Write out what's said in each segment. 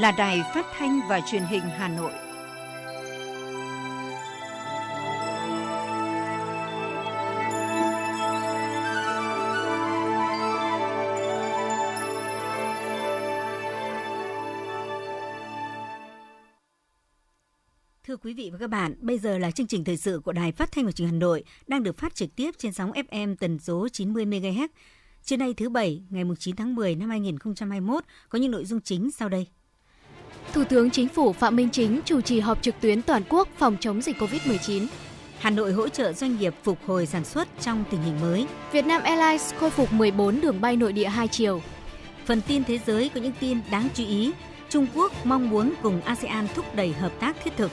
là Đài Phát thanh và Truyền hình Hà Nội. Thưa quý vị và các bạn, bây giờ là chương trình thời sự của Đài Phát thanh và Truyền hình Hà Nội đang được phát trực tiếp trên sóng FM tần số 90 MHz. Trưa nay thứ bảy, ngày 9 tháng 10 năm 2021 có những nội dung chính sau đây. Thủ tướng Chính phủ Phạm Minh Chính chủ trì họp trực tuyến toàn quốc phòng chống dịch COVID-19. Hà Nội hỗ trợ doanh nghiệp phục hồi sản xuất trong tình hình mới. Việt Nam Airlines khôi phục 14 đường bay nội địa hai chiều. Phần tin thế giới có những tin đáng chú ý. Trung Quốc mong muốn cùng ASEAN thúc đẩy hợp tác thiết thực.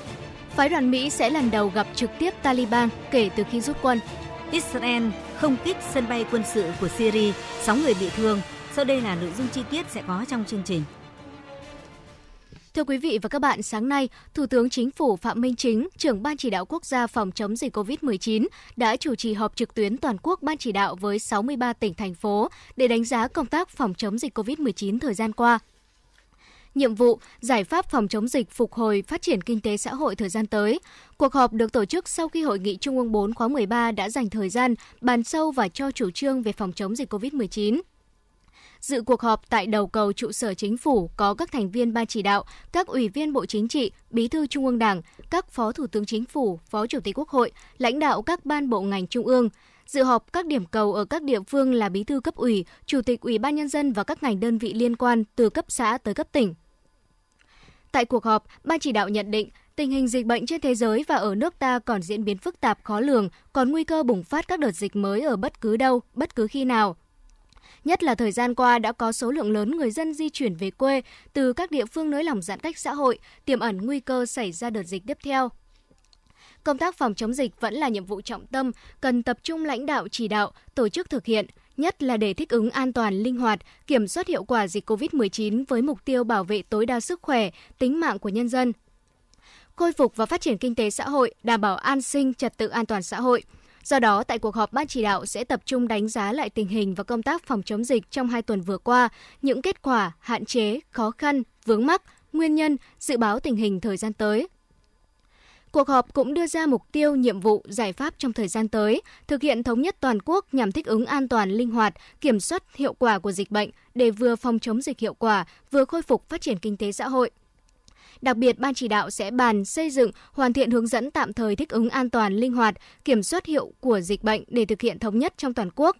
Phái đoàn Mỹ sẽ lần đầu gặp trực tiếp Taliban kể từ khi rút quân. Israel không kích sân bay quân sự của Syria, 6 người bị thương. Sau đây là nội dung chi tiết sẽ có trong chương trình. Thưa quý vị và các bạn, sáng nay, Thủ tướng Chính phủ Phạm Minh Chính, trưởng Ban chỉ đạo quốc gia phòng chống dịch COVID-19 đã chủ trì họp trực tuyến toàn quốc Ban chỉ đạo với 63 tỉnh thành phố để đánh giá công tác phòng chống dịch COVID-19 thời gian qua. Nhiệm vụ, giải pháp phòng chống dịch phục hồi phát triển kinh tế xã hội thời gian tới. Cuộc họp được tổ chức sau khi Hội nghị Trung ương 4 khóa 13 đã dành thời gian bàn sâu và cho chủ trương về phòng chống dịch COVID-19. Dự cuộc họp tại đầu cầu trụ sở chính phủ có các thành viên ban chỉ đạo, các ủy viên Bộ Chính trị, Bí thư Trung ương Đảng, các Phó Thủ tướng Chính phủ, Phó Chủ tịch Quốc hội, lãnh đạo các ban bộ ngành trung ương. Dự họp các điểm cầu ở các địa phương là Bí thư cấp ủy, Chủ tịch Ủy ban nhân dân và các ngành đơn vị liên quan từ cấp xã tới cấp tỉnh. Tại cuộc họp, ban chỉ đạo nhận định tình hình dịch bệnh trên thế giới và ở nước ta còn diễn biến phức tạp khó lường, còn nguy cơ bùng phát các đợt dịch mới ở bất cứ đâu, bất cứ khi nào. Nhất là thời gian qua đã có số lượng lớn người dân di chuyển về quê từ các địa phương nới lỏng giãn cách xã hội, tiềm ẩn nguy cơ xảy ra đợt dịch tiếp theo. Công tác phòng chống dịch vẫn là nhiệm vụ trọng tâm, cần tập trung lãnh đạo chỉ đạo, tổ chức thực hiện, nhất là để thích ứng an toàn, linh hoạt, kiểm soát hiệu quả dịch COVID-19 với mục tiêu bảo vệ tối đa sức khỏe, tính mạng của nhân dân. Khôi phục và phát triển kinh tế xã hội, đảm bảo an sinh, trật tự an toàn xã hội – Do đó, tại cuộc họp Ban chỉ đạo sẽ tập trung đánh giá lại tình hình và công tác phòng chống dịch trong hai tuần vừa qua, những kết quả, hạn chế, khó khăn, vướng mắc, nguyên nhân, dự báo tình hình thời gian tới. Cuộc họp cũng đưa ra mục tiêu, nhiệm vụ, giải pháp trong thời gian tới, thực hiện thống nhất toàn quốc nhằm thích ứng an toàn, linh hoạt, kiểm soát hiệu quả của dịch bệnh để vừa phòng chống dịch hiệu quả, vừa khôi phục phát triển kinh tế xã hội – Đặc biệt, Ban chỉ đạo sẽ bàn xây dựng, hoàn thiện hướng dẫn tạm thời thích ứng an toàn, linh hoạt, kiểm soát hiệu của dịch bệnh để thực hiện thống nhất trong toàn quốc.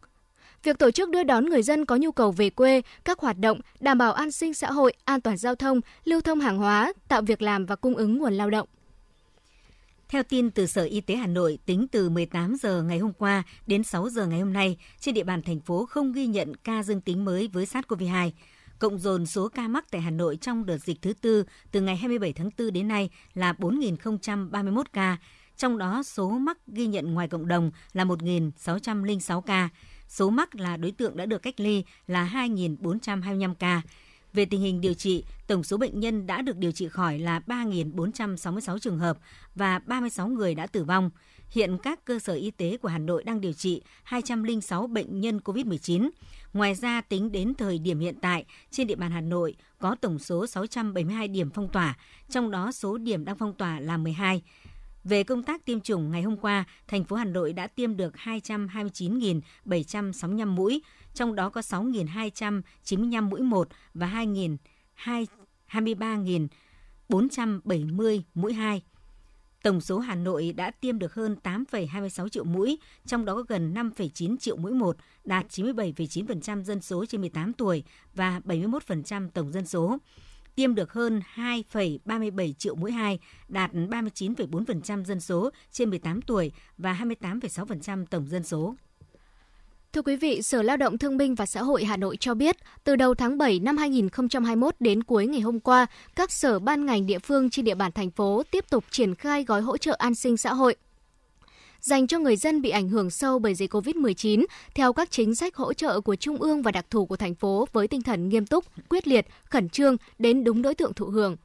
Việc tổ chức đưa đón người dân có nhu cầu về quê, các hoạt động đảm bảo an sinh xã hội, an toàn giao thông, lưu thông hàng hóa, tạo việc làm và cung ứng nguồn lao động. Theo tin từ Sở Y tế Hà Nội, tính từ 18 giờ ngày hôm qua đến 6 giờ ngày hôm nay, trên địa bàn thành phố không ghi nhận ca dương tính mới với SARS-CoV-2 cộng dồn số ca mắc tại Hà Nội trong đợt dịch thứ tư từ ngày 27 tháng 4 đến nay là 4.031 ca, trong đó số mắc ghi nhận ngoài cộng đồng là 1.606 ca, số mắc là đối tượng đã được cách ly là 2.425 ca. Về tình hình điều trị, tổng số bệnh nhân đã được điều trị khỏi là 3.466 trường hợp và 36 người đã tử vong. Hiện các cơ sở y tế của Hà Nội đang điều trị 206 bệnh nhân COVID-19. Ngoài ra, tính đến thời điểm hiện tại, trên địa bàn Hà Nội có tổng số 672 điểm phong tỏa, trong đó số điểm đang phong tỏa là 12. Về công tác tiêm chủng ngày hôm qua, thành phố Hà Nội đã tiêm được 229.765 mũi, trong đó có 6.295 mũi 1 và 2.223.470 mũi 2. Tổng số Hà Nội đã tiêm được hơn 8,26 triệu mũi, trong đó có gần 5,9 triệu mũi 1, đạt 97,9% dân số trên 18 tuổi và 71% tổng dân số. Tiêm được hơn 2,37 triệu mũi 2, đạt 39,4% dân số trên 18 tuổi và 28,6% tổng dân số. Thưa quý vị, Sở Lao động Thương binh và Xã hội Hà Nội cho biết, từ đầu tháng 7 năm 2021 đến cuối ngày hôm qua, các sở ban ngành địa phương trên địa bàn thành phố tiếp tục triển khai gói hỗ trợ an sinh xã hội dành cho người dân bị ảnh hưởng sâu bởi dịch COVID-19 theo các chính sách hỗ trợ của Trung ương và đặc thù của thành phố với tinh thần nghiêm túc, quyết liệt, khẩn trương đến đúng đối tượng thụ hưởng.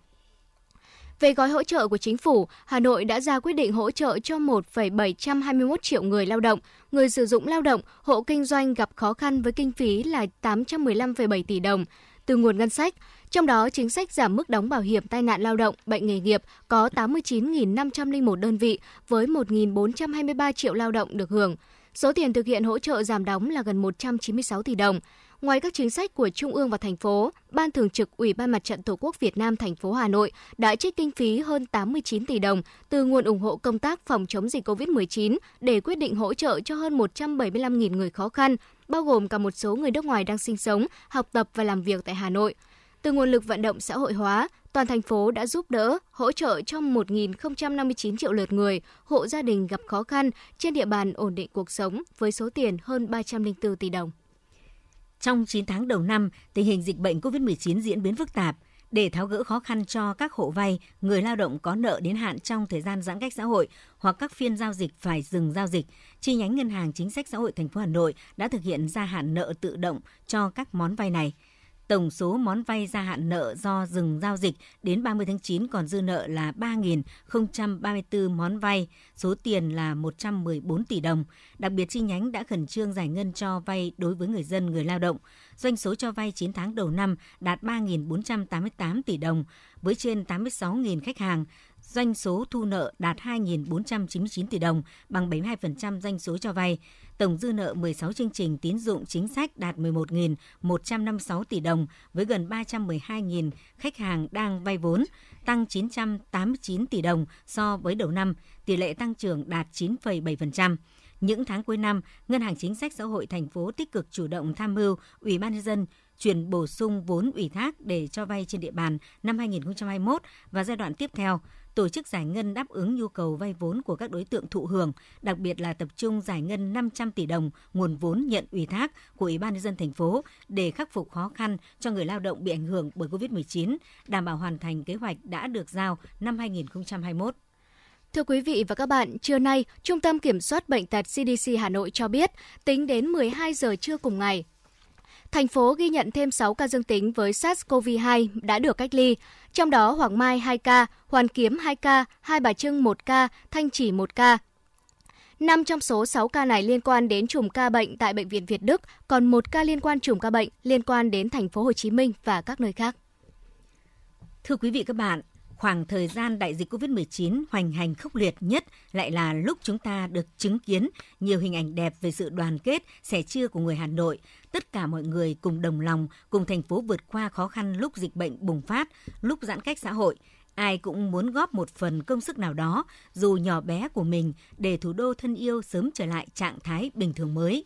Về gói hỗ trợ của chính phủ, Hà Nội đã ra quyết định hỗ trợ cho 1,721 triệu người lao động, người sử dụng lao động, hộ kinh doanh gặp khó khăn với kinh phí là 815,7 tỷ đồng, từ nguồn ngân sách. Trong đó, chính sách giảm mức đóng bảo hiểm tai nạn lao động, bệnh nghề nghiệp có 89.501 đơn vị với 1.423 triệu lao động được hưởng. Số tiền thực hiện hỗ trợ giảm đóng là gần 196 tỷ đồng. Ngoài các chính sách của Trung ương và thành phố, Ban Thường trực Ủy ban Mặt trận Tổ quốc Việt Nam thành phố Hà Nội đã trích kinh phí hơn 89 tỷ đồng từ nguồn ủng hộ công tác phòng chống dịch COVID-19 để quyết định hỗ trợ cho hơn 175.000 người khó khăn, bao gồm cả một số người nước ngoài đang sinh sống, học tập và làm việc tại Hà Nội. Từ nguồn lực vận động xã hội hóa, toàn thành phố đã giúp đỡ, hỗ trợ cho 1.059 triệu lượt người, hộ gia đình gặp khó khăn trên địa bàn ổn định cuộc sống với số tiền hơn 304 tỷ đồng. Trong 9 tháng đầu năm, tình hình dịch bệnh COVID-19 diễn biến phức tạp. Để tháo gỡ khó khăn cho các hộ vay, người lao động có nợ đến hạn trong thời gian giãn cách xã hội hoặc các phiên giao dịch phải dừng giao dịch, chi nhánh Ngân hàng Chính sách Xã hội thành phố Hà Nội đã thực hiện gia hạn nợ tự động cho các món vay này. Tổng số món vay gia hạn nợ do dừng giao dịch đến 30 tháng 9 còn dư nợ là 3.034 món vay, số tiền là 114 tỷ đồng. Đặc biệt chi nhánh đã khẩn trương giải ngân cho vay đối với người dân, người lao động. Doanh số cho vay 9 tháng đầu năm đạt 3.488 tỷ đồng với trên 86.000 khách hàng. Doanh số thu nợ đạt 2.499 tỷ đồng, bằng 72% doanh số cho vay. Tổng dư nợ 16 chương trình tín dụng chính sách đạt 11.156 tỷ đồng với gần 312.000 khách hàng đang vay vốn, tăng 989 tỷ đồng so với đầu năm, tỷ lệ tăng trưởng đạt 9,7%. Những tháng cuối năm, Ngân hàng Chính sách Xã hội thành phố tích cực chủ động tham mưu Ủy ban nhân dân chuyển bổ sung vốn ủy thác để cho vay trên địa bàn năm 2021 và giai đoạn tiếp theo, tổ chức giải ngân đáp ứng nhu cầu vay vốn của các đối tượng thụ hưởng, đặc biệt là tập trung giải ngân 500 tỷ đồng nguồn vốn nhận ủy thác của Ủy ban nhân dân thành phố để khắc phục khó khăn cho người lao động bị ảnh hưởng bởi Covid-19, đảm bảo hoàn thành kế hoạch đã được giao năm 2021. Thưa quý vị và các bạn, trưa nay, Trung tâm Kiểm soát Bệnh tật CDC Hà Nội cho biết, tính đến 12 giờ trưa cùng ngày, thành phố ghi nhận thêm 6 ca dương tính với SARS-CoV-2 đã được cách ly, trong đó Hoàng Mai 2 ca, Hoàn Kiếm 2 ca, Hai Bà Trưng 1 ca, Thanh Trì 1 ca. Năm trong số 6 ca này liên quan đến chùm ca bệnh tại bệnh viện Việt Đức, còn một ca liên quan chùm ca bệnh liên quan đến thành phố Hồ Chí Minh và các nơi khác. Thưa quý vị các bạn, khoảng thời gian đại dịch COVID-19 hoành hành khốc liệt nhất lại là lúc chúng ta được chứng kiến nhiều hình ảnh đẹp về sự đoàn kết, sẻ chia của người Hà Nội. Tất cả mọi người cùng đồng lòng, cùng thành phố vượt qua khó khăn lúc dịch bệnh bùng phát, lúc giãn cách xã hội. Ai cũng muốn góp một phần công sức nào đó, dù nhỏ bé của mình, để thủ đô thân yêu sớm trở lại trạng thái bình thường mới.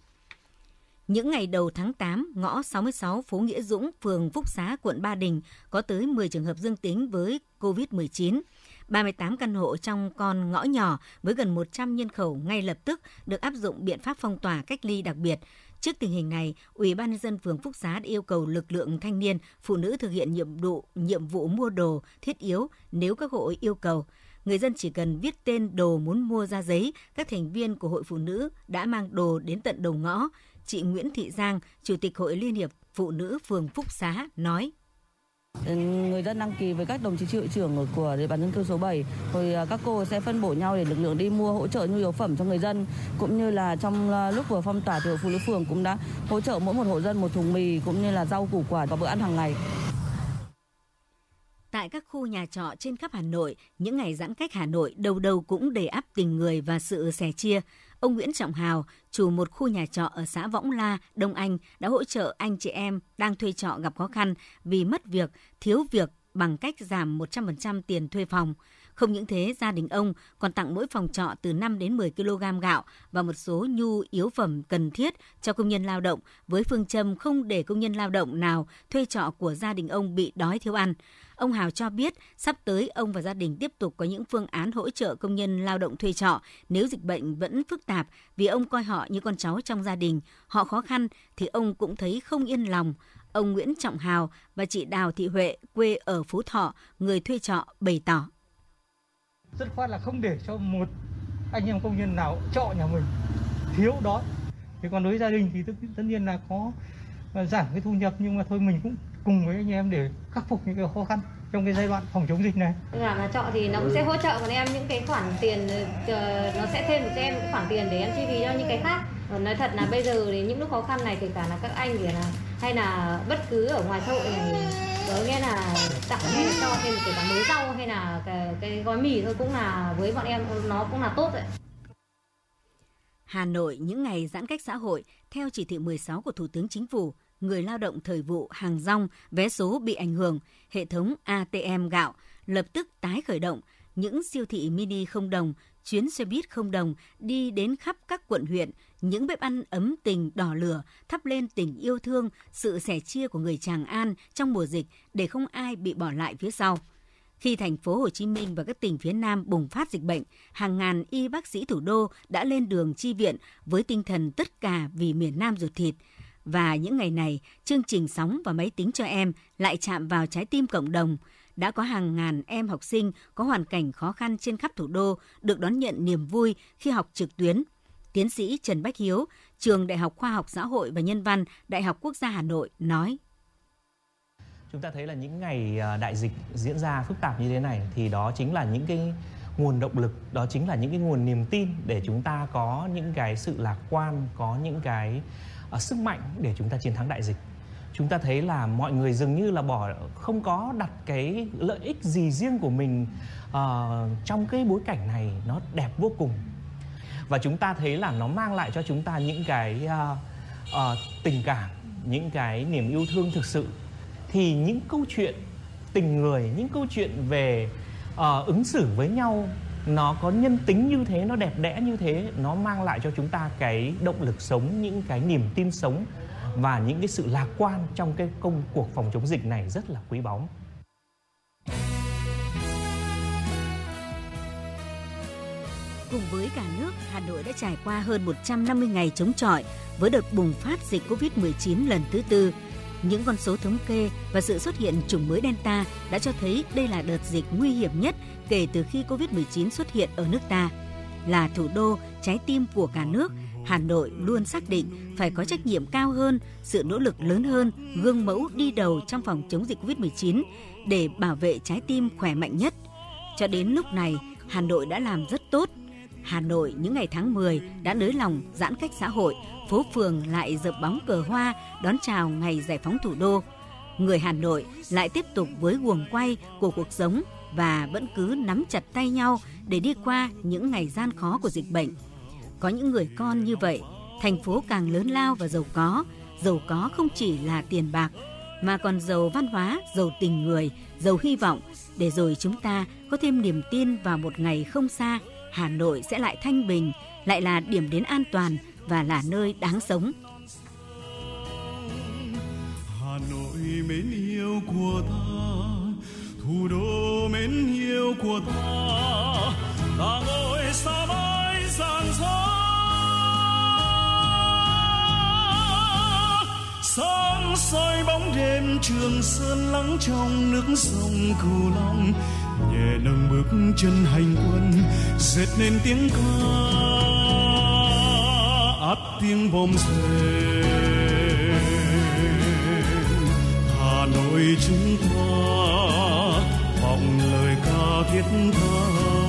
Những ngày đầu tháng 8, ngõ 66 phố Nghĩa Dũng, phường Phúc Xá, quận Ba Đình có tới 10 trường hợp dương tính với COVID-19. 38 căn hộ trong con ngõ nhỏ với gần 100 nhân khẩu ngay lập tức được áp dụng biện pháp phong tỏa cách ly đặc biệt. Trước tình hình này, Ủy ban nhân dân phường Phúc Xá đã yêu cầu lực lượng thanh niên, phụ nữ thực hiện nhiệm vụ nhiệm vụ mua đồ thiết yếu nếu các hộ yêu cầu. Người dân chỉ cần viết tên đồ muốn mua ra giấy, các thành viên của hội phụ nữ đã mang đồ đến tận đầu ngõ chị Nguyễn Thị Giang, Chủ tịch Hội Liên hiệp Phụ nữ phường Phúc Xá nói. Ừ, người dân đăng ký với các đồng chí hiệu trưởng của địa bàn dân cư số 7 rồi à, các cô sẽ phân bổ nhau để lực lượng đi mua hỗ trợ nhu yếu phẩm cho người dân cũng như là trong à, lúc vừa phong tỏa thì hội phụ nữ phường cũng đã hỗ trợ mỗi một hộ dân một thùng mì cũng như là rau củ quả và bữa ăn hàng ngày. Tại các khu nhà trọ trên khắp Hà Nội, những ngày giãn cách Hà Nội đầu đầu cũng đầy áp tình người và sự sẻ chia. Ông Nguyễn Trọng Hào, chủ một khu nhà trọ ở xã Võng La, Đông Anh đã hỗ trợ anh chị em đang thuê trọ gặp khó khăn vì mất việc, thiếu việc bằng cách giảm 100% tiền thuê phòng. Không những thế, gia đình ông còn tặng mỗi phòng trọ từ 5 đến 10 kg gạo và một số nhu yếu phẩm cần thiết cho công nhân lao động với phương châm không để công nhân lao động nào thuê trọ của gia đình ông bị đói thiếu ăn. Ông Hào cho biết sắp tới ông và gia đình tiếp tục có những phương án hỗ trợ công nhân lao động thuê trọ nếu dịch bệnh vẫn phức tạp vì ông coi họ như con cháu trong gia đình. Họ khó khăn thì ông cũng thấy không yên lòng. Ông Nguyễn Trọng Hào và chị Đào Thị Huệ quê ở Phú Thọ, người thuê trọ bày tỏ. Rất khoát là không để cho một anh em công nhân nào trọ nhà mình thiếu đói. Thì còn đối với gia đình thì tất, tất nhiên là có à, giảm cái thu nhập nhưng mà thôi mình cũng cùng với anh em để khắc phục những cái khó khăn trong cái giai đoạn phòng chống dịch này. Là là trọ thì nó cũng sẽ hỗ trợ bọn em những cái khoản tiền, ờ, nó sẽ thêm cho em khoản tiền để em chi phí cho những cái khác. Ờ, nói thật là bây giờ thì những lúc khó khăn này kể cả là các anh thì là hay là bất cứ ở ngoài xã hội này đó nghĩa là tặng hay là thêm kể cả mới rau hay là cái, cái gói mì thôi cũng là với bọn em nó cũng là tốt đấy. Hà Nội những ngày giãn cách xã hội theo chỉ thị 16 của Thủ tướng Chính phủ, người lao động thời vụ hàng rong, vé số bị ảnh hưởng, hệ thống ATM gạo lập tức tái khởi động, những siêu thị mini không đồng, chuyến xe buýt không đồng đi đến khắp các quận huyện, những bếp ăn ấm tình đỏ lửa thắp lên tình yêu thương, sự sẻ chia của người Tràng An trong mùa dịch để không ai bị bỏ lại phía sau. Khi thành phố Hồ Chí Minh và các tỉnh phía Nam bùng phát dịch bệnh, hàng ngàn y bác sĩ thủ đô đã lên đường chi viện với tinh thần tất cả vì miền Nam ruột thịt. Và những ngày này, chương trình sóng và máy tính cho em lại chạm vào trái tim cộng đồng. Đã có hàng ngàn em học sinh có hoàn cảnh khó khăn trên khắp thủ đô được đón nhận niềm vui khi học trực tuyến. Tiến sĩ Trần Bách Hiếu, trường Đại học Khoa học Xã hội và Nhân văn, Đại học Quốc gia Hà Nội nói chúng ta thấy là những ngày à, đại dịch diễn ra phức tạp như thế này thì đó chính là những cái nguồn động lực đó chính là những cái nguồn niềm tin để chúng ta có những cái sự lạc quan có những cái uh, sức mạnh để chúng ta chiến thắng đại dịch chúng ta thấy là mọi người dường như là bỏ không có đặt cái lợi ích gì riêng của mình uh, trong cái bối cảnh này. Nó đẹp vô cùng. Và chúng ta thấy là nó mang lại cho chúng ta những cái uh, uh, tình cảm những cái niềm yêu thương thực sự. Thì những câu chuyện tình người những câu chuyện về uh, ứng xử với nhau nó có nhân tính như thế nó đẹp đẽ như thế nó mang lại cho chúng ta cái động lực sống những cái niềm tin sống và những cái sự lạc quan trong cái công cuộc phòng chống dịch này rất là quý báu Cùng với cả nước, Hà Nội đã trải qua hơn 150 ngày chống chọi với đợt bùng phát dịch COVID-19 lần thứ tư những con số thống kê và sự xuất hiện chủng mới Delta đã cho thấy đây là đợt dịch nguy hiểm nhất kể từ khi COVID-19 xuất hiện ở nước ta. Là thủ đô, trái tim của cả nước, Hà Nội luôn xác định phải có trách nhiệm cao hơn, sự nỗ lực lớn hơn, gương mẫu đi đầu trong phòng chống dịch COVID-19 để bảo vệ trái tim khỏe mạnh nhất. Cho đến lúc này, Hà Nội đã làm rất tốt. Hà Nội những ngày tháng 10 đã nới lỏng giãn cách xã hội, phố phường lại dập bóng cờ hoa đón chào ngày giải phóng thủ đô. Người Hà Nội lại tiếp tục với guồng quay của cuộc sống và vẫn cứ nắm chặt tay nhau để đi qua những ngày gian khó của dịch bệnh. Có những người con như vậy, thành phố càng lớn lao và giàu có. Giàu có không chỉ là tiền bạc, mà còn giàu văn hóa, giàu tình người, giàu hy vọng, để rồi chúng ta có thêm niềm tin vào một ngày không xa, Hà Nội sẽ lại thanh bình, lại là điểm đến an toàn và là nơi đáng sống. Hà Nội mến yêu của ta, thủ đô mến yêu của ta, ta ngồi xa mãi Sáng soi bóng đêm, trường sơn lắng trong nước sông cửu long. Nhẹ nâng bước chân hành quân, dệt nên tiếng ca. Át tiếng bom rền hà nội chúng ta vọng lời ca thiết tha.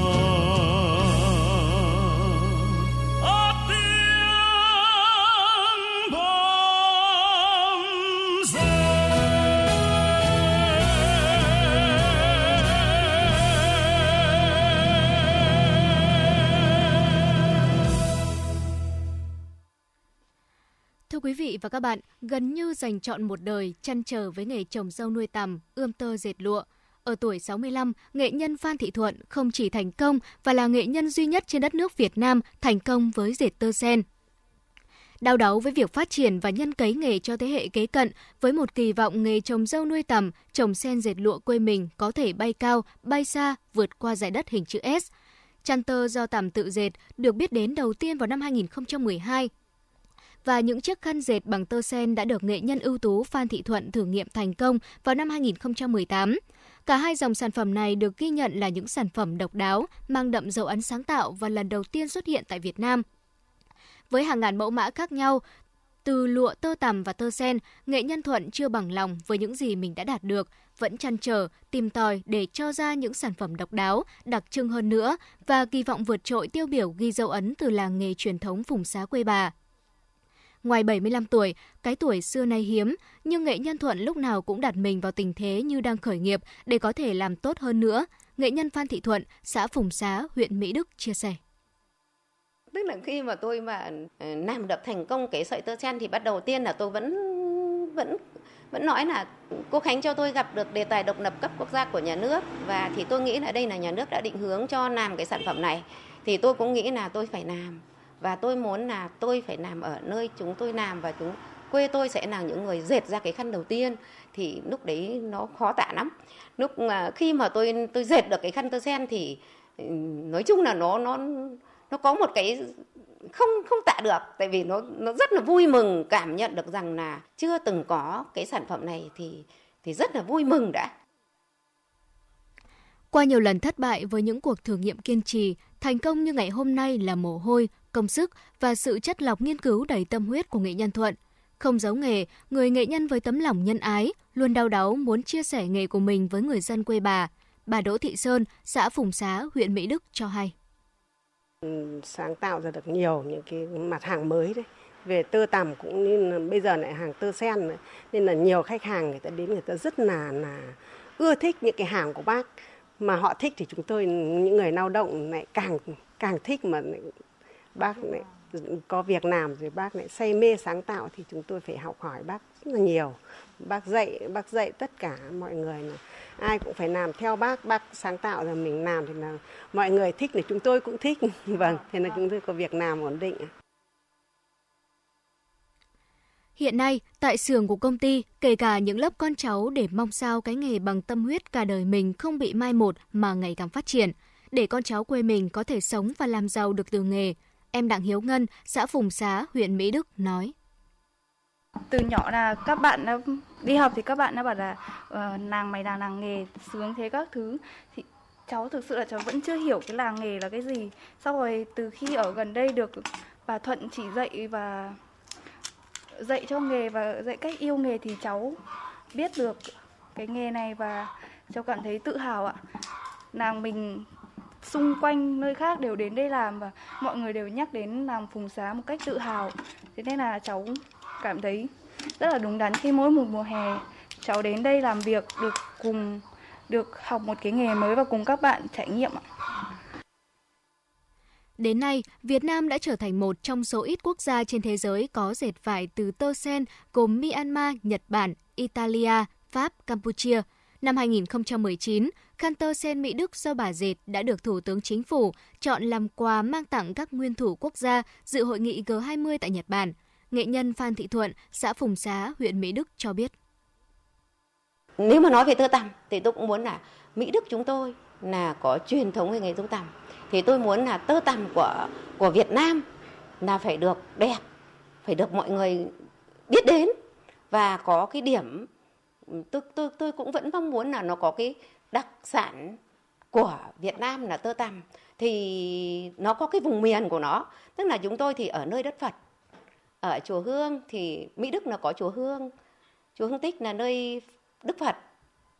Quý vị và các bạn, gần như dành chọn một đời chăn trở với nghề trồng dâu nuôi tằm, ươm tơ dệt lụa. Ở tuổi 65, nghệ nhân Phan Thị Thuận không chỉ thành công và là nghệ nhân duy nhất trên đất nước Việt Nam thành công với dệt tơ sen. Đau đáu với việc phát triển và nhân cấy nghề cho thế hệ kế cận với một kỳ vọng nghề trồng dâu nuôi tằm, trồng sen dệt lụa quê mình có thể bay cao, bay xa, vượt qua giải đất hình chữ S. Chăn tơ do tằm tự dệt được biết đến đầu tiên vào năm 2012 và những chiếc khăn dệt bằng tơ sen đã được nghệ nhân ưu tú Phan Thị Thuận thử nghiệm thành công vào năm 2018. Cả hai dòng sản phẩm này được ghi nhận là những sản phẩm độc đáo, mang đậm dấu ấn sáng tạo và lần đầu tiên xuất hiện tại Việt Nam. Với hàng ngàn mẫu mã khác nhau, từ lụa tơ tằm và tơ sen, nghệ nhân Thuận chưa bằng lòng với những gì mình đã đạt được, vẫn chăn trở, tìm tòi để cho ra những sản phẩm độc đáo, đặc trưng hơn nữa và kỳ vọng vượt trội tiêu biểu ghi dấu ấn từ làng nghề truyền thống vùng xá quê bà. Ngoài 75 tuổi, cái tuổi xưa nay hiếm, nhưng nghệ nhân Thuận lúc nào cũng đặt mình vào tình thế như đang khởi nghiệp để có thể làm tốt hơn nữa. Nghệ nhân Phan Thị Thuận, xã Phùng Xá, huyện Mỹ Đức chia sẻ. Tức là khi mà tôi mà ờ, làm được thành công cái sợi tơ sen thì bắt đầu tiên là tôi vẫn vẫn vẫn nói là cô Khánh cho tôi gặp được đề tài độc lập cấp quốc gia của nhà nước và thì tôi nghĩ là đây là nhà nước đã định hướng cho làm cái sản phẩm này thì tôi cũng nghĩ là tôi phải làm và tôi muốn là tôi phải làm ở nơi chúng tôi làm và chúng quê tôi sẽ là những người dệt ra cái khăn đầu tiên. Thì lúc đấy nó khó tả lắm. Lúc mà khi mà tôi tôi dệt được cái khăn tơ sen thì nói chung là nó nó nó có một cái không không tạ được. Tại vì nó nó rất là vui mừng cảm nhận được rằng là chưa từng có cái sản phẩm này thì thì rất là vui mừng đã. Qua nhiều lần thất bại với những cuộc thử nghiệm kiên trì, thành công như ngày hôm nay là mồ hôi, công sức và sự chất lọc nghiên cứu đầy tâm huyết của nghệ nhân Thuận. Không giấu nghề, người nghệ nhân với tấm lòng nhân ái, luôn đau đáu muốn chia sẻ nghề của mình với người dân quê bà. Bà Đỗ Thị Sơn, xã Phùng Xá, huyện Mỹ Đức cho hay. Ừ, sáng tạo ra được nhiều những cái mặt hàng mới đấy về tơ tằm cũng như bây giờ lại hàng tơ sen nữa. nên là nhiều khách hàng người ta đến người ta rất là là ưa thích những cái hàng của bác mà họ thích thì chúng tôi những người lao động lại càng càng thích mà bác lại có việc làm rồi bác lại say mê sáng tạo thì chúng tôi phải học hỏi bác rất là nhiều. Bác dạy bác dạy tất cả mọi người là ai cũng phải làm theo bác bác sáng tạo rồi mình làm thì là mọi người thích thì chúng tôi cũng thích. Vâng thế là chúng tôi có việc làm ổn định Hiện nay, tại xưởng của công ty, kể cả những lớp con cháu để mong sao cái nghề bằng tâm huyết cả đời mình không bị mai một mà ngày càng phát triển, để con cháu quê mình có thể sống và làm giàu được từ nghề. Em Đặng Hiếu Ngân, xã Phùng Xá, huyện Mỹ Đức nói. Từ nhỏ là các bạn đi học thì các bạn đã bảo là uh, nàng mày là nàng nghề sướng thế các thứ thì cháu thực sự là cháu vẫn chưa hiểu cái làng nghề là cái gì. Sau rồi từ khi ở gần đây được bà Thuận chỉ dạy và dạy cho nghề và dạy cách yêu nghề thì cháu biết được cái nghề này và cháu cảm thấy tự hào ạ. Nàng mình xung quanh nơi khác đều đến đây làm và mọi người đều nhắc đến làng Phùng Xá một cách tự hào. Thế nên là cháu cảm thấy rất là đúng đắn khi mỗi một mùa hè cháu đến đây làm việc được cùng được học một cái nghề mới và cùng các bạn trải nghiệm ạ. Đến nay, Việt Nam đã trở thành một trong số ít quốc gia trên thế giới có dệt vải từ tơ sen gồm Myanmar, Nhật Bản, Italia, Pháp, Campuchia. Năm 2019, khăn tơ sen Mỹ Đức do bà dệt đã được Thủ tướng Chính phủ chọn làm quà mang tặng các nguyên thủ quốc gia dự hội nghị G20 tại Nhật Bản. Nghệ nhân Phan Thị Thuận, xã Phùng Xá, huyện Mỹ Đức cho biết. Nếu mà nói về tơ tằm thì tôi cũng muốn là Mỹ Đức chúng tôi là có truyền thống về nghề tơ tằm thì tôi muốn là tơ tằm của của Việt Nam là phải được đẹp, phải được mọi người biết đến và có cái điểm tôi tôi tôi cũng vẫn mong muốn là nó có cái đặc sản của Việt Nam là tơ tằm. Thì nó có cái vùng miền của nó. Tức là chúng tôi thì ở nơi đất Phật. Ở chùa Hương thì Mỹ Đức là có chùa Hương. Chùa Hương Tích là nơi Đức Phật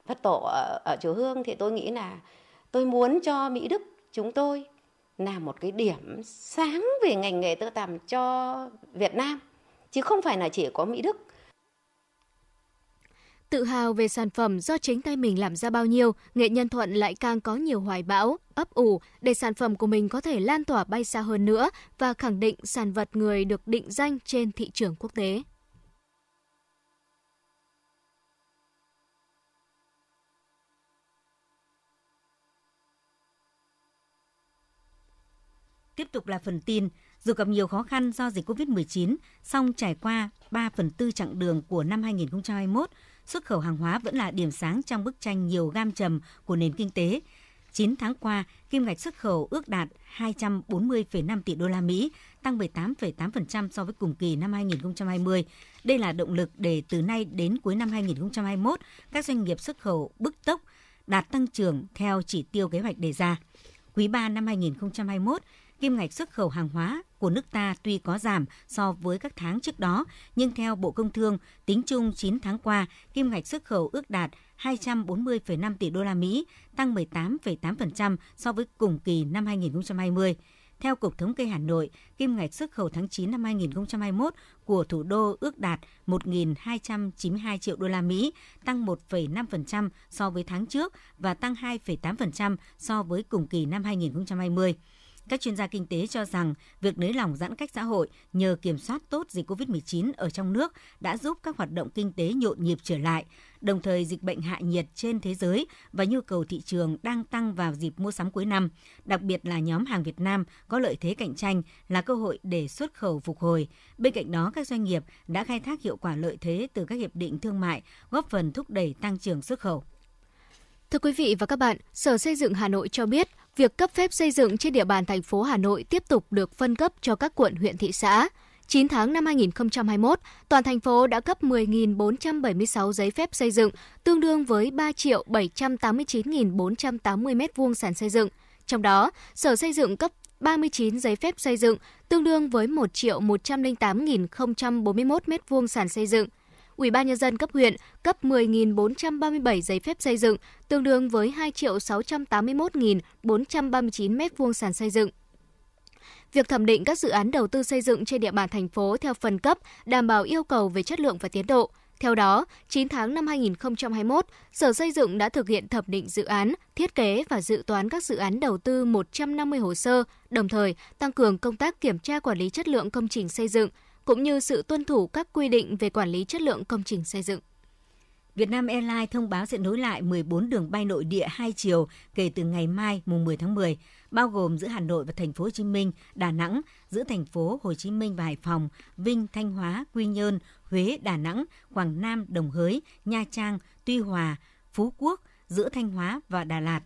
Phật tổ ở, ở chùa Hương. Thì tôi nghĩ là tôi muốn cho Mỹ Đức chúng tôi là một cái điểm sáng về ngành nghề tơ tằm cho Việt Nam. Chứ không phải là chỉ có Mỹ Đức. Tự hào về sản phẩm do chính tay mình làm ra bao nhiêu, nghệ nhân Thuận lại càng có nhiều hoài bão, ấp ủ để sản phẩm của mình có thể lan tỏa bay xa hơn nữa và khẳng định sản vật người được định danh trên thị trường quốc tế. Tiếp tục là phần tin, dù gặp nhiều khó khăn do dịch COVID-19, song trải qua 3 phần tư chặng đường của năm 2021, xuất khẩu hàng hóa vẫn là điểm sáng trong bức tranh nhiều gam trầm của nền kinh tế. 9 tháng qua, kim ngạch xuất khẩu ước đạt 240,5 tỷ đô la Mỹ, tăng 18,8% so với cùng kỳ năm 2020. Đây là động lực để từ nay đến cuối năm 2021, các doanh nghiệp xuất khẩu bức tốc đạt tăng trưởng theo chỉ tiêu kế hoạch đề ra. Quý 3 năm 2021, kim ngạch xuất khẩu hàng hóa của nước ta tuy có giảm so với các tháng trước đó, nhưng theo Bộ Công Thương, tính chung 9 tháng qua, kim ngạch xuất khẩu ước đạt 240,5 tỷ đô la Mỹ, tăng 18,8% so với cùng kỳ năm 2020. Theo Cục Thống kê Hà Nội, kim ngạch xuất khẩu tháng 9 năm 2021 của thủ đô ước đạt 1.292 triệu đô la Mỹ, tăng 1,5% so với tháng trước và tăng 2,8% so với cùng kỳ năm 2020. Các chuyên gia kinh tế cho rằng việc nới lỏng giãn cách xã hội nhờ kiểm soát tốt dịch COVID-19 ở trong nước đã giúp các hoạt động kinh tế nhộn nhịp trở lại. Đồng thời, dịch bệnh hạ nhiệt trên thế giới và nhu cầu thị trường đang tăng vào dịp mua sắm cuối năm, đặc biệt là nhóm hàng Việt Nam có lợi thế cạnh tranh là cơ hội để xuất khẩu phục hồi. Bên cạnh đó, các doanh nghiệp đã khai thác hiệu quả lợi thế từ các hiệp định thương mại, góp phần thúc đẩy tăng trưởng xuất khẩu. Thưa quý vị và các bạn, Sở Xây dựng Hà Nội cho biết, việc cấp phép xây dựng trên địa bàn thành phố Hà Nội tiếp tục được phân cấp cho các quận huyện thị xã. 9 tháng năm 2021, toàn thành phố đã cấp 10.476 giấy phép xây dựng, tương đương với 3 triệu 789.480 m2 sàn xây dựng. Trong đó, Sở Xây dựng cấp 39 giấy phép xây dựng, tương đương với 1 triệu 108.041 m2 sàn xây dựng. Ủy ban nhân dân cấp huyện cấp 10.437 giấy phép xây dựng, tương đương với 2.681.439 m2 sàn xây dựng. Việc thẩm định các dự án đầu tư xây dựng trên địa bàn thành phố theo phần cấp đảm bảo yêu cầu về chất lượng và tiến độ. Theo đó, 9 tháng năm 2021, Sở Xây dựng đã thực hiện thẩm định dự án, thiết kế và dự toán các dự án đầu tư 150 hồ sơ, đồng thời tăng cường công tác kiểm tra quản lý chất lượng công trình xây dựng, cũng như sự tuân thủ các quy định về quản lý chất lượng công trình xây dựng. Vietnam Airlines thông báo sẽ nối lại 14 đường bay nội địa hai chiều kể từ ngày mai mùng 10 tháng 10, bao gồm giữa Hà Nội và thành phố Hồ Chí Minh, Đà Nẵng, giữa thành phố Hồ Chí Minh và Hải Phòng, Vinh, Thanh Hóa, Quy Nhơn, Huế, Đà Nẵng, Quảng Nam, Đồng Hới, Nha Trang, Tuy Hòa, Phú Quốc, giữa Thanh Hóa và Đà Lạt.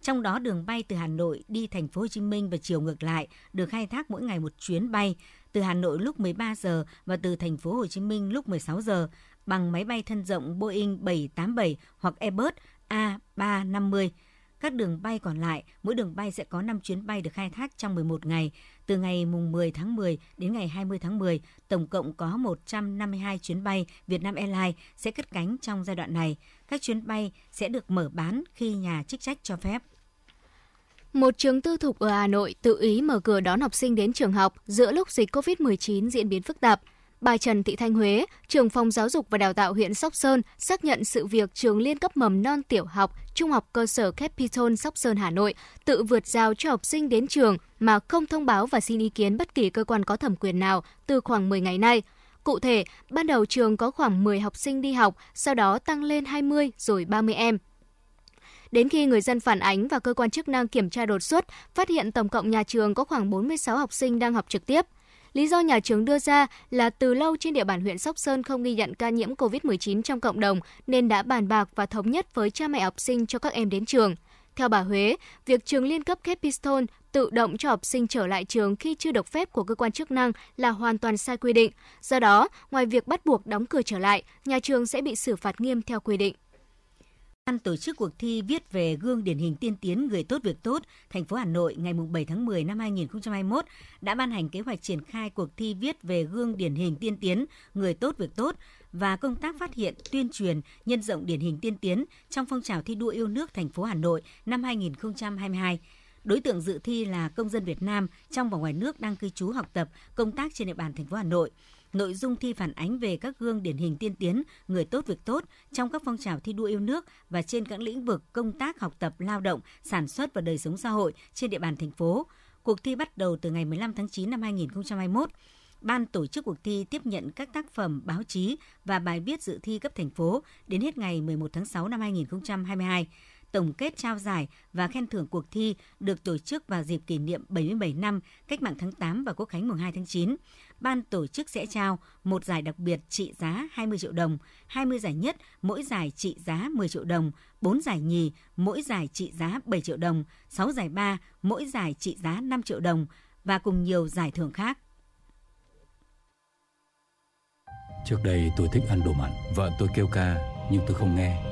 Trong đó đường bay từ Hà Nội đi thành phố Hồ Chí Minh và chiều ngược lại được khai thác mỗi ngày một chuyến bay từ Hà Nội lúc 13 giờ và từ thành phố Hồ Chí Minh lúc 16 giờ bằng máy bay thân rộng Boeing 787 hoặc Airbus A350. Các đường bay còn lại, mỗi đường bay sẽ có 5 chuyến bay được khai thác trong 11 ngày. Từ ngày mùng 10 tháng 10 đến ngày 20 tháng 10, tổng cộng có 152 chuyến bay Vietnam Airlines sẽ cất cánh trong giai đoạn này. Các chuyến bay sẽ được mở bán khi nhà chức trách cho phép. Một trường tư thục ở Hà Nội tự ý mở cửa đón học sinh đến trường học giữa lúc dịch COVID-19 diễn biến phức tạp. Bà Trần Thị Thanh Huế, trưởng phòng giáo dục và đào tạo huyện Sóc Sơn, xác nhận sự việc trường liên cấp mầm non tiểu học, trung học cơ sở Capitol Sóc Sơn Hà Nội tự vượt rào cho học sinh đến trường mà không thông báo và xin ý kiến bất kỳ cơ quan có thẩm quyền nào từ khoảng 10 ngày nay. Cụ thể, ban đầu trường có khoảng 10 học sinh đi học, sau đó tăng lên 20 rồi 30 em. Đến khi người dân phản ánh và cơ quan chức năng kiểm tra đột xuất, phát hiện tổng cộng nhà trường có khoảng 46 học sinh đang học trực tiếp. Lý do nhà trường đưa ra là từ lâu trên địa bàn huyện Sóc Sơn không ghi nhận ca nhiễm COVID-19 trong cộng đồng nên đã bàn bạc và thống nhất với cha mẹ học sinh cho các em đến trường. Theo bà Huế, việc trường liên cấp Capistone tự động cho học sinh trở lại trường khi chưa được phép của cơ quan chức năng là hoàn toàn sai quy định. Do đó, ngoài việc bắt buộc đóng cửa trở lại, nhà trường sẽ bị xử phạt nghiêm theo quy định. Ban tổ chức cuộc thi viết về gương điển hình tiên tiến người tốt việc tốt, thành phố Hà Nội ngày 7 tháng 10 năm 2021 đã ban hành kế hoạch triển khai cuộc thi viết về gương điển hình tiên tiến người tốt việc tốt và công tác phát hiện, tuyên truyền, nhân rộng điển hình tiên tiến trong phong trào thi đua yêu nước thành phố Hà Nội năm 2022. Đối tượng dự thi là công dân Việt Nam trong và ngoài nước đang cư trú học tập, công tác trên địa bàn thành phố Hà Nội. Nội dung thi phản ánh về các gương điển hình tiên tiến, người tốt việc tốt trong các phong trào thi đua yêu nước và trên các lĩnh vực công tác học tập, lao động, sản xuất và đời sống xã hội trên địa bàn thành phố. Cuộc thi bắt đầu từ ngày 15 tháng 9 năm 2021. Ban tổ chức cuộc thi tiếp nhận các tác phẩm báo chí và bài viết dự thi cấp thành phố đến hết ngày 11 tháng 6 năm 2022 tổng kết trao giải và khen thưởng cuộc thi được tổ chức vào dịp kỷ niệm 77 năm Cách mạng tháng 8 và Quốc khánh mùng 2 tháng 9 ban tổ chức sẽ trao một giải đặc biệt trị giá 20 triệu đồng, 20 giải nhất, mỗi giải trị giá 10 triệu đồng, 4 giải nhì, mỗi giải trị giá 7 triệu đồng, 6 giải ba, mỗi giải trị giá 5 triệu đồng và cùng nhiều giải thưởng khác. Trước đây tôi thích ăn đồ mặn, vợ tôi kêu ca nhưng tôi không nghe.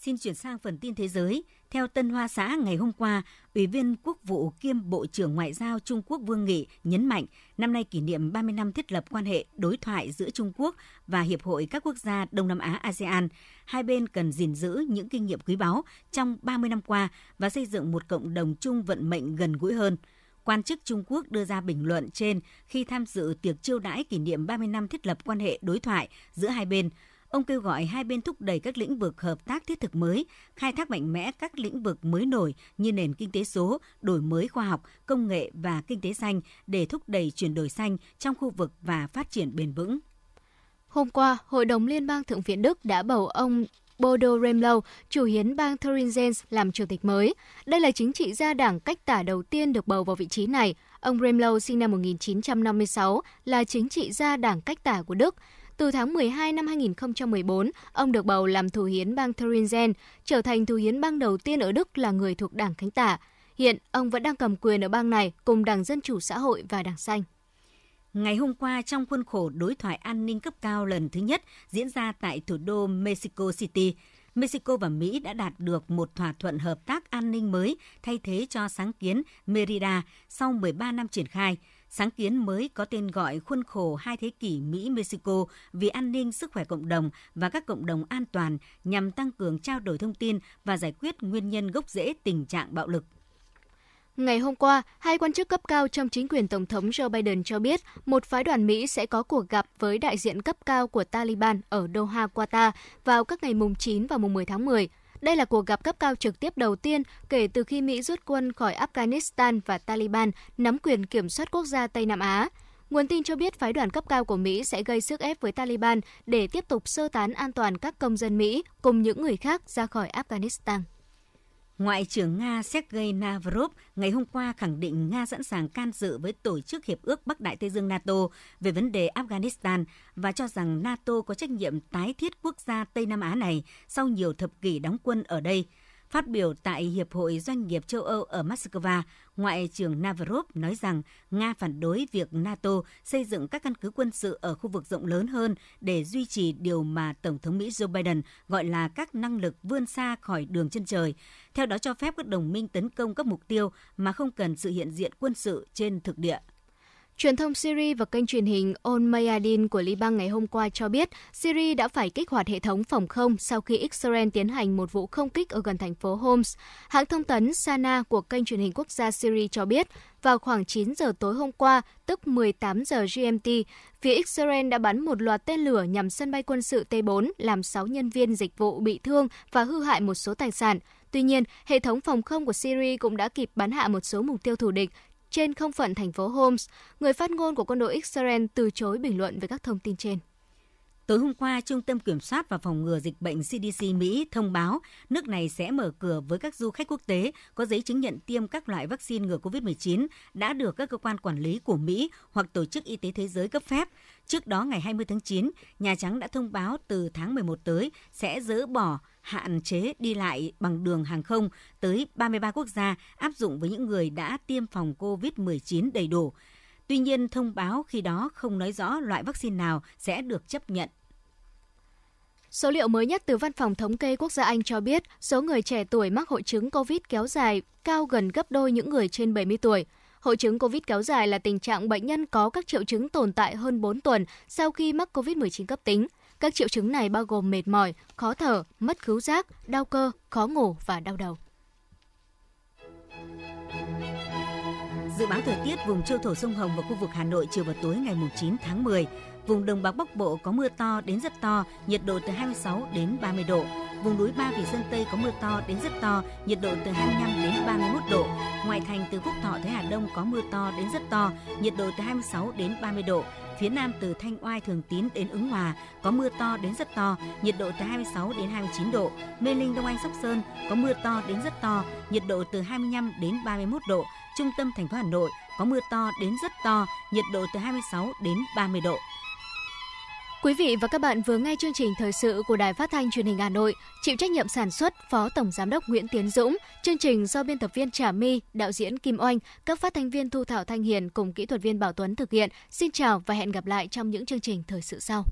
Xin chuyển sang phần tin thế giới. Theo Tân Hoa Xã ngày hôm qua, Ủy viên Quốc vụ kiêm Bộ trưởng Ngoại giao Trung Quốc Vương Nghị nhấn mạnh năm nay kỷ niệm 30 năm thiết lập quan hệ đối thoại giữa Trung Quốc và Hiệp hội các quốc gia Đông Nam Á ASEAN. Hai bên cần gìn giữ những kinh nghiệm quý báu trong 30 năm qua và xây dựng một cộng đồng chung vận mệnh gần gũi hơn. Quan chức Trung Quốc đưa ra bình luận trên khi tham dự tiệc chiêu đãi kỷ niệm 30 năm thiết lập quan hệ đối thoại giữa hai bên – Ông kêu gọi hai bên thúc đẩy các lĩnh vực hợp tác thiết thực mới, khai thác mạnh mẽ các lĩnh vực mới nổi như nền kinh tế số, đổi mới khoa học, công nghệ và kinh tế xanh để thúc đẩy chuyển đổi xanh trong khu vực và phát triển bền vững. Hôm qua, Hội đồng Liên bang Thượng viện Đức đã bầu ông Bodo Remlow, chủ hiến bang Thuringen làm chủ tịch mới. Đây là chính trị gia đảng cách tả đầu tiên được bầu vào vị trí này. Ông Remlow sinh năm 1956 là chính trị gia đảng cách tả của Đức. Từ tháng 12 năm 2014, ông được bầu làm thủ hiến bang Thuringen, trở thành thủ hiến bang đầu tiên ở Đức là người thuộc đảng cánh tả. Hiện, ông vẫn đang cầm quyền ở bang này cùng Đảng Dân Chủ Xã hội và Đảng Xanh. Ngày hôm qua, trong khuôn khổ đối thoại an ninh cấp cao lần thứ nhất diễn ra tại thủ đô Mexico City, Mexico và Mỹ đã đạt được một thỏa thuận hợp tác an ninh mới thay thế cho sáng kiến Merida sau 13 năm triển khai – Sáng kiến mới có tên gọi khuôn khổ hai thế kỷ Mỹ-Mexico vì an ninh sức khỏe cộng đồng và các cộng đồng an toàn nhằm tăng cường trao đổi thông tin và giải quyết nguyên nhân gốc rễ tình trạng bạo lực. Ngày hôm qua, hai quan chức cấp cao trong chính quyền Tổng thống Joe Biden cho biết một phái đoàn Mỹ sẽ có cuộc gặp với đại diện cấp cao của Taliban ở Doha, Qatar vào các ngày mùng 9 và mùng 10 tháng 10 đây là cuộc gặp cấp cao trực tiếp đầu tiên kể từ khi Mỹ rút quân khỏi Afghanistan và Taliban nắm quyền kiểm soát quốc gia Tây Nam Á. Nguồn tin cho biết phái đoàn cấp cao của Mỹ sẽ gây sức ép với Taliban để tiếp tục sơ tán an toàn các công dân Mỹ cùng những người khác ra khỏi Afghanistan. Ngoại trưởng Nga Sergei Lavrov ngày hôm qua khẳng định Nga sẵn sàng can dự với Tổ chức Hiệp ước Bắc Đại Tây Dương NATO về vấn đề Afghanistan và cho rằng NATO có trách nhiệm tái thiết quốc gia Tây Nam Á này sau nhiều thập kỷ đóng quân ở đây – Phát biểu tại Hiệp hội Doanh nghiệp châu Âu ở Moscow, Ngoại trưởng Navarov nói rằng Nga phản đối việc NATO xây dựng các căn cứ quân sự ở khu vực rộng lớn hơn để duy trì điều mà Tổng thống Mỹ Joe Biden gọi là các năng lực vươn xa khỏi đường chân trời, theo đó cho phép các đồng minh tấn công các mục tiêu mà không cần sự hiện diện quân sự trên thực địa. Truyền thông Syria và kênh truyền hình Al Mayadin của Liban ngày hôm qua cho biết Syria đã phải kích hoạt hệ thống phòng không sau khi Israel tiến hành một vụ không kích ở gần thành phố Homs. Hãng thông tấn Sana của kênh truyền hình quốc gia Syria cho biết vào khoảng 9 giờ tối hôm qua, tức 18 giờ GMT, phía Israel đã bắn một loạt tên lửa nhằm sân bay quân sự T4 làm 6 nhân viên dịch vụ bị thương và hư hại một số tài sản. Tuy nhiên, hệ thống phòng không của Syria cũng đã kịp bắn hạ một số mục tiêu thù địch trên không phận thành phố Homs, người phát ngôn của quân đội Israel từ chối bình luận về các thông tin trên. Tối hôm qua, Trung tâm Kiểm soát và Phòng ngừa Dịch bệnh CDC Mỹ thông báo nước này sẽ mở cửa với các du khách quốc tế có giấy chứng nhận tiêm các loại vaccine ngừa COVID-19 đã được các cơ quan quản lý của Mỹ hoặc Tổ chức Y tế Thế giới cấp phép. Trước đó, ngày 20 tháng 9, Nhà Trắng đã thông báo từ tháng 11 tới sẽ dỡ bỏ hạn chế đi lại bằng đường hàng không tới 33 quốc gia áp dụng với những người đã tiêm phòng COVID-19 đầy đủ. Tuy nhiên, thông báo khi đó không nói rõ loại vaccine nào sẽ được chấp nhận. Số liệu mới nhất từ Văn phòng Thống kê Quốc gia Anh cho biết số người trẻ tuổi mắc hội chứng COVID kéo dài cao gần gấp đôi những người trên 70 tuổi. Hội chứng COVID kéo dài là tình trạng bệnh nhân có các triệu chứng tồn tại hơn 4 tuần sau khi mắc COVID-19 cấp tính. Các triệu chứng này bao gồm mệt mỏi, khó thở, mất khứu giác, đau cơ, khó ngủ và đau đầu. Dự báo thời tiết vùng châu thổ sông Hồng và khu vực Hà Nội chiều và tối ngày 9 tháng 10. Vùng đồng bằng Bắc Bộ có mưa to đến rất to, nhiệt độ từ 26 đến 30 độ. Vùng núi Ba Vì Sơn Tây có mưa to đến rất to, nhiệt độ từ 25 đến 31 độ. Ngoại thành từ Phúc Thọ tới Hà Đông có mưa to đến rất to, nhiệt độ từ 26 đến 30 độ. Phía Nam từ Thanh Oai Thường Tín đến Ứng Hòa có mưa to đến rất to, nhiệt độ từ 26 đến 29 độ. Mê Linh Đông Anh Sóc Sơn có mưa to đến rất to, nhiệt độ từ 25 đến 31 độ. Trung tâm thành phố Hà Nội có mưa to đến rất to, nhiệt độ từ 26 đến 30 độ. Quý vị và các bạn vừa nghe chương trình thời sự của Đài Phát thanh Truyền hình Hà Nội, chịu trách nhiệm sản xuất Phó Tổng giám đốc Nguyễn Tiến Dũng, chương trình do biên tập viên Trà My, đạo diễn Kim Oanh, các phát thanh viên Thu Thảo Thanh Hiền cùng kỹ thuật viên Bảo Tuấn thực hiện. Xin chào và hẹn gặp lại trong những chương trình thời sự sau.